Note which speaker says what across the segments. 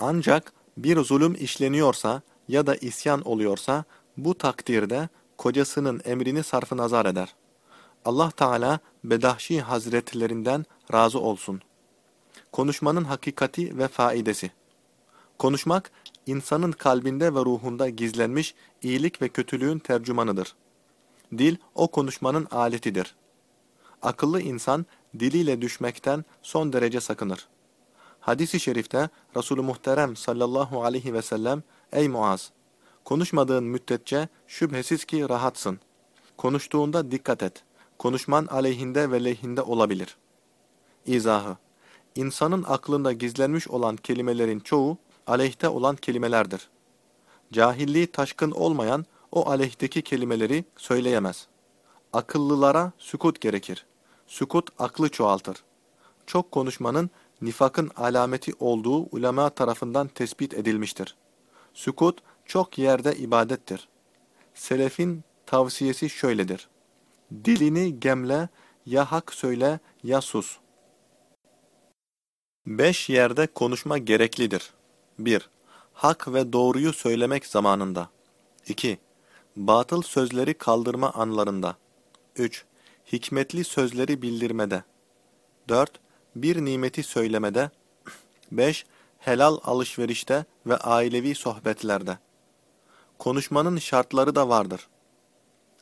Speaker 1: Ancak bir zulüm işleniyorsa ya da isyan oluyorsa bu takdirde kocasının emrini sarfı nazar eder. Allah Teala Bedahşi Hazretlerinden razı olsun. Konuşmanın hakikati ve faidesi. Konuşmak, insanın kalbinde ve ruhunda gizlenmiş iyilik ve kötülüğün tercümanıdır. Dil, o konuşmanın aletidir. Akıllı insan, diliyle düşmekten son derece sakınır. Hadis-i şerifte Resulü Muhterem sallallahu aleyhi ve sellem, Ey Muaz! Konuşmadığın müddetçe şüphesiz ki rahatsın. Konuştuğunda dikkat et. Konuşman aleyhinde ve lehinde olabilir. İzahı İnsanın aklında gizlenmiş olan kelimelerin çoğu aleyhte olan kelimelerdir. Cahilliği taşkın olmayan o aleyhteki kelimeleri söyleyemez. Akıllılara sükut gerekir. Sükut aklı çoğaltır. Çok konuşmanın nifakın alameti olduğu ulema tarafından tespit edilmiştir. Sükut çok yerde ibadettir. Selefin tavsiyesi şöyledir. Dilini gemle, ya hak söyle ya sus. Beş yerde konuşma gereklidir. 1. Hak ve doğruyu söylemek zamanında. 2. Batıl sözleri kaldırma anlarında. 3. Hikmetli sözleri bildirmede. 4. Bir nimeti söylemede. 5. Helal alışverişte ve ailevi sohbetlerde. Konuşmanın şartları da vardır.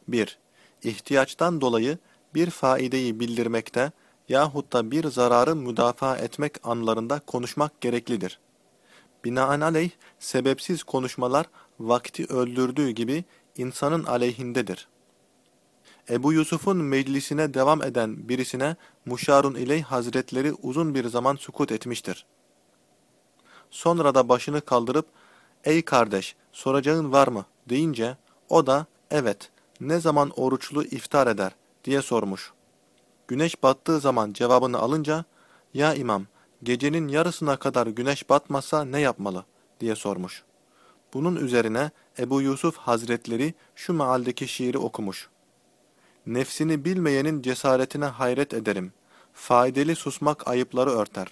Speaker 1: 1. İhtiyaçtan dolayı bir faideyi bildirmekte yahut da bir zararı müdafaa etmek anlarında konuşmak gereklidir. Binaenaleyh sebepsiz konuşmalar vakti öldürdüğü gibi insanın aleyhindedir. Ebu Yusuf'un meclisine devam eden birisine Muşarun İley Hazretleri uzun bir zaman sukut etmiştir. Sonra da başını kaldırıp, ''Ey kardeş, soracağın var mı?'' deyince, o da, ''Evet, ne zaman oruçlu iftar eder?'' diye sormuş. Güneş battığı zaman cevabını alınca, ''Ya imam, gecenin yarısına kadar güneş batmasa ne yapmalı?'' diye sormuş. Bunun üzerine Ebu Yusuf Hazretleri şu mealdeki şiiri okumuş. Nefsini bilmeyenin cesaretine hayret ederim. Faydalı susmak ayıpları örter.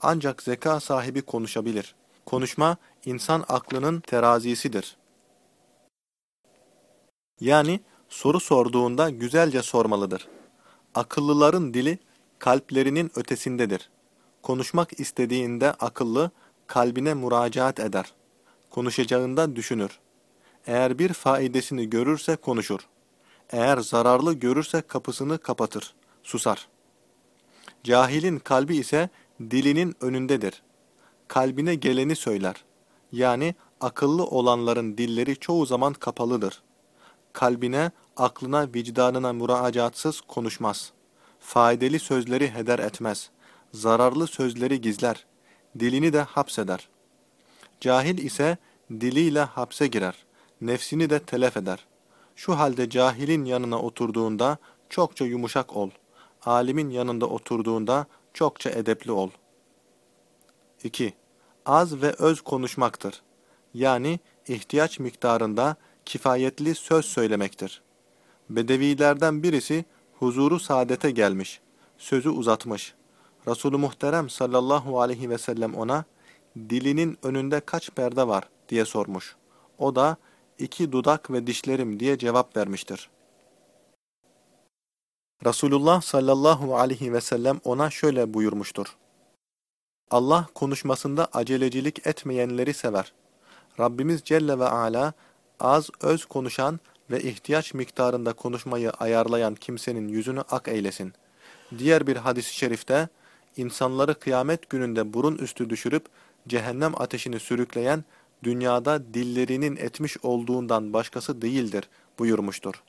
Speaker 1: Ancak zeka sahibi konuşabilir. Konuşma, insan aklının terazisidir. Yani soru sorduğunda güzelce sormalıdır. Akıllıların dili kalplerinin ötesindedir. Konuşmak istediğinde akıllı, kalbine müracaat eder. Konuşacağında düşünür. Eğer bir faidesini görürse konuşur. Eğer zararlı görürse kapısını kapatır, susar. Cahilin kalbi ise dilinin önündedir. Kalbine geleni söyler. Yani akıllı olanların dilleri çoğu zaman kapalıdır. Kalbine, aklına, vicdanına muraacatsız konuşmaz. Faydalı sözleri heder etmez. Zararlı sözleri gizler. Dilini de hapseder. Cahil ise diliyle hapse girer. Nefsini de telef eder. Şu halde cahilin yanına oturduğunda çokça yumuşak ol. Alimin yanında oturduğunda çokça edepli ol. 2. Az ve öz konuşmaktır. Yani ihtiyaç miktarında kifayetli söz söylemektir. Bedevilerden birisi huzuru saadete gelmiş, sözü uzatmış. Resulü Muhterem sallallahu aleyhi ve sellem ona, dilinin önünde kaç perde var diye sormuş. O da, iki dudak ve dişlerim diye cevap vermiştir. Resulullah sallallahu aleyhi ve sellem ona şöyle buyurmuştur. Allah konuşmasında acelecilik etmeyenleri sever. Rabbimiz Celle ve Ala az öz konuşan ve ihtiyaç miktarında konuşmayı ayarlayan kimsenin yüzünü ak eylesin. Diğer bir hadis-i şerifte, insanları kıyamet gününde burun üstü düşürüp cehennem ateşini sürükleyen dünyada dillerinin etmiş olduğundan başkası değildir buyurmuştur.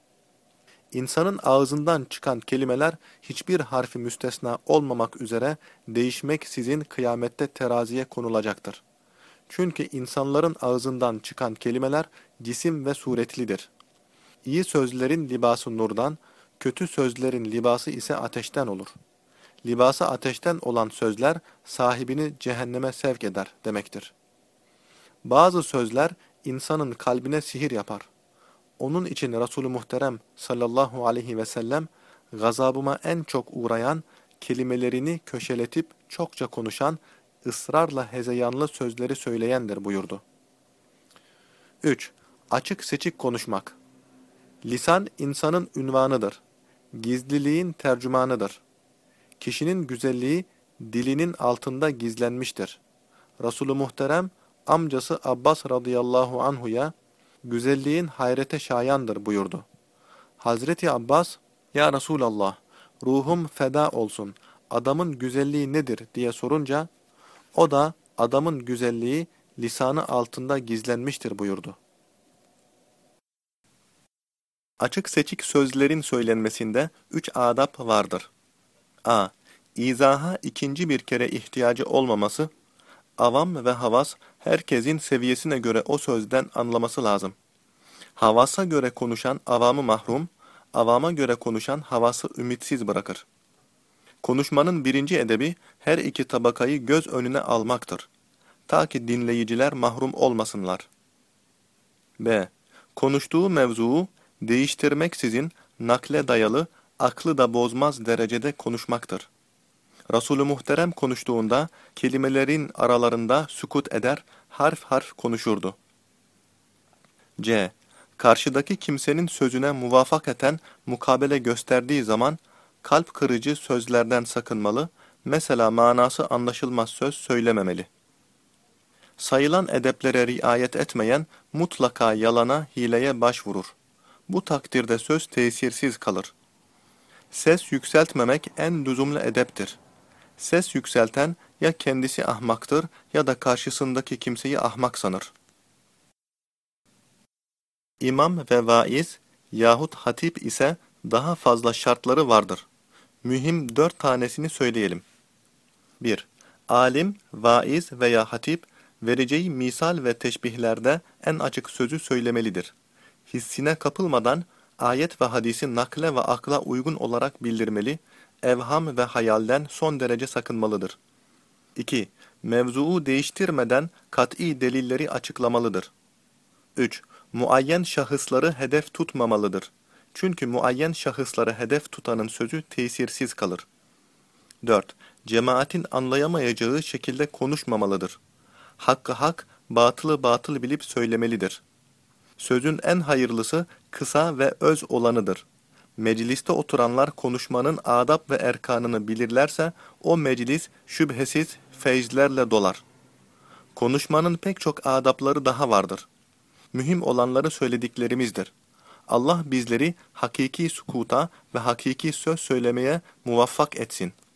Speaker 1: İnsanın ağzından çıkan kelimeler hiçbir harfi müstesna olmamak üzere değişmek sizin kıyamette teraziye konulacaktır. Çünkü insanların ağzından çıkan kelimeler cisim ve suretlidir. İyi sözlerin libası nurdan, kötü sözlerin libası ise ateşten olur. Libası ateşten olan sözler sahibini cehenneme sevk eder demektir. Bazı sözler insanın kalbine sihir yapar. Onun için Resulü Muhterem sallallahu aleyhi ve sellem gazabıma en çok uğrayan, kelimelerini köşeletip çokça konuşan, ısrarla hezeyanlı sözleri söyleyendir buyurdu. 3. Açık seçik konuşmak. Lisan insanın ünvanıdır. Gizliliğin tercümanıdır. Kişinin güzelliği dilinin altında gizlenmiştir. Resulü Muhterem amcası Abbas radıyallahu anhuya güzelliğin hayrete şayandır buyurdu. Hazreti Abbas, Ya Resulallah, ruhum feda olsun, adamın güzelliği nedir diye sorunca, o da adamın güzelliği lisanı altında gizlenmiştir buyurdu. Açık seçik sözlerin söylenmesinde üç adap vardır. a. İzaha ikinci bir kere ihtiyacı olmaması, avam ve havas herkesin seviyesine göre o sözden anlaması lazım. Havasa göre konuşan avamı mahrum, avama göre konuşan havası ümitsiz bırakır. Konuşmanın birinci edebi her iki tabakayı göz önüne almaktır. Ta ki dinleyiciler mahrum olmasınlar. B. Konuştuğu mevzuu değiştirmeksizin nakle dayalı, aklı da bozmaz derecede konuşmaktır. Resulü Muhterem konuştuğunda kelimelerin aralarında sükut eder, harf harf konuşurdu. C. Karşıdaki kimsenin sözüne muvafakaten mukabele gösterdiği zaman kalp kırıcı sözlerden sakınmalı, mesela manası anlaşılmaz söz söylememeli. Sayılan edeplere riayet etmeyen mutlaka yalana, hileye başvurur. Bu takdirde söz tesirsiz kalır. Ses yükseltmemek en lüzumlu edeptir. Ses yükselten ya kendisi ahmaktır ya da karşısındaki kimseyi ahmak sanır. İmam ve vaiz yahut hatip ise daha fazla şartları vardır. Mühim dört tanesini söyleyelim. 1. Alim, vaiz veya hatip vereceği misal ve teşbihlerde en açık sözü söylemelidir. Hissine kapılmadan ayet ve hadisi nakle ve akla uygun olarak bildirmeli, evham ve hayalden son derece sakınmalıdır. 2. Mevzuu değiştirmeden kat'i delilleri açıklamalıdır. 3. Muayyen şahısları hedef tutmamalıdır. Çünkü muayyen şahısları hedef tutanın sözü tesirsiz kalır. 4. Cemaatin anlayamayacağı şekilde konuşmamalıdır. Hakkı hak, batılı batıl bilip söylemelidir. Sözün en hayırlısı kısa ve öz olanıdır. Mecliste oturanlar konuşmanın adab ve erkanını bilirlerse o meclis şüphesiz feyzlerle dolar. Konuşmanın pek çok adapları daha vardır. Mühim olanları söylediklerimizdir. Allah bizleri hakiki sukuta ve hakiki söz söylemeye muvaffak etsin.''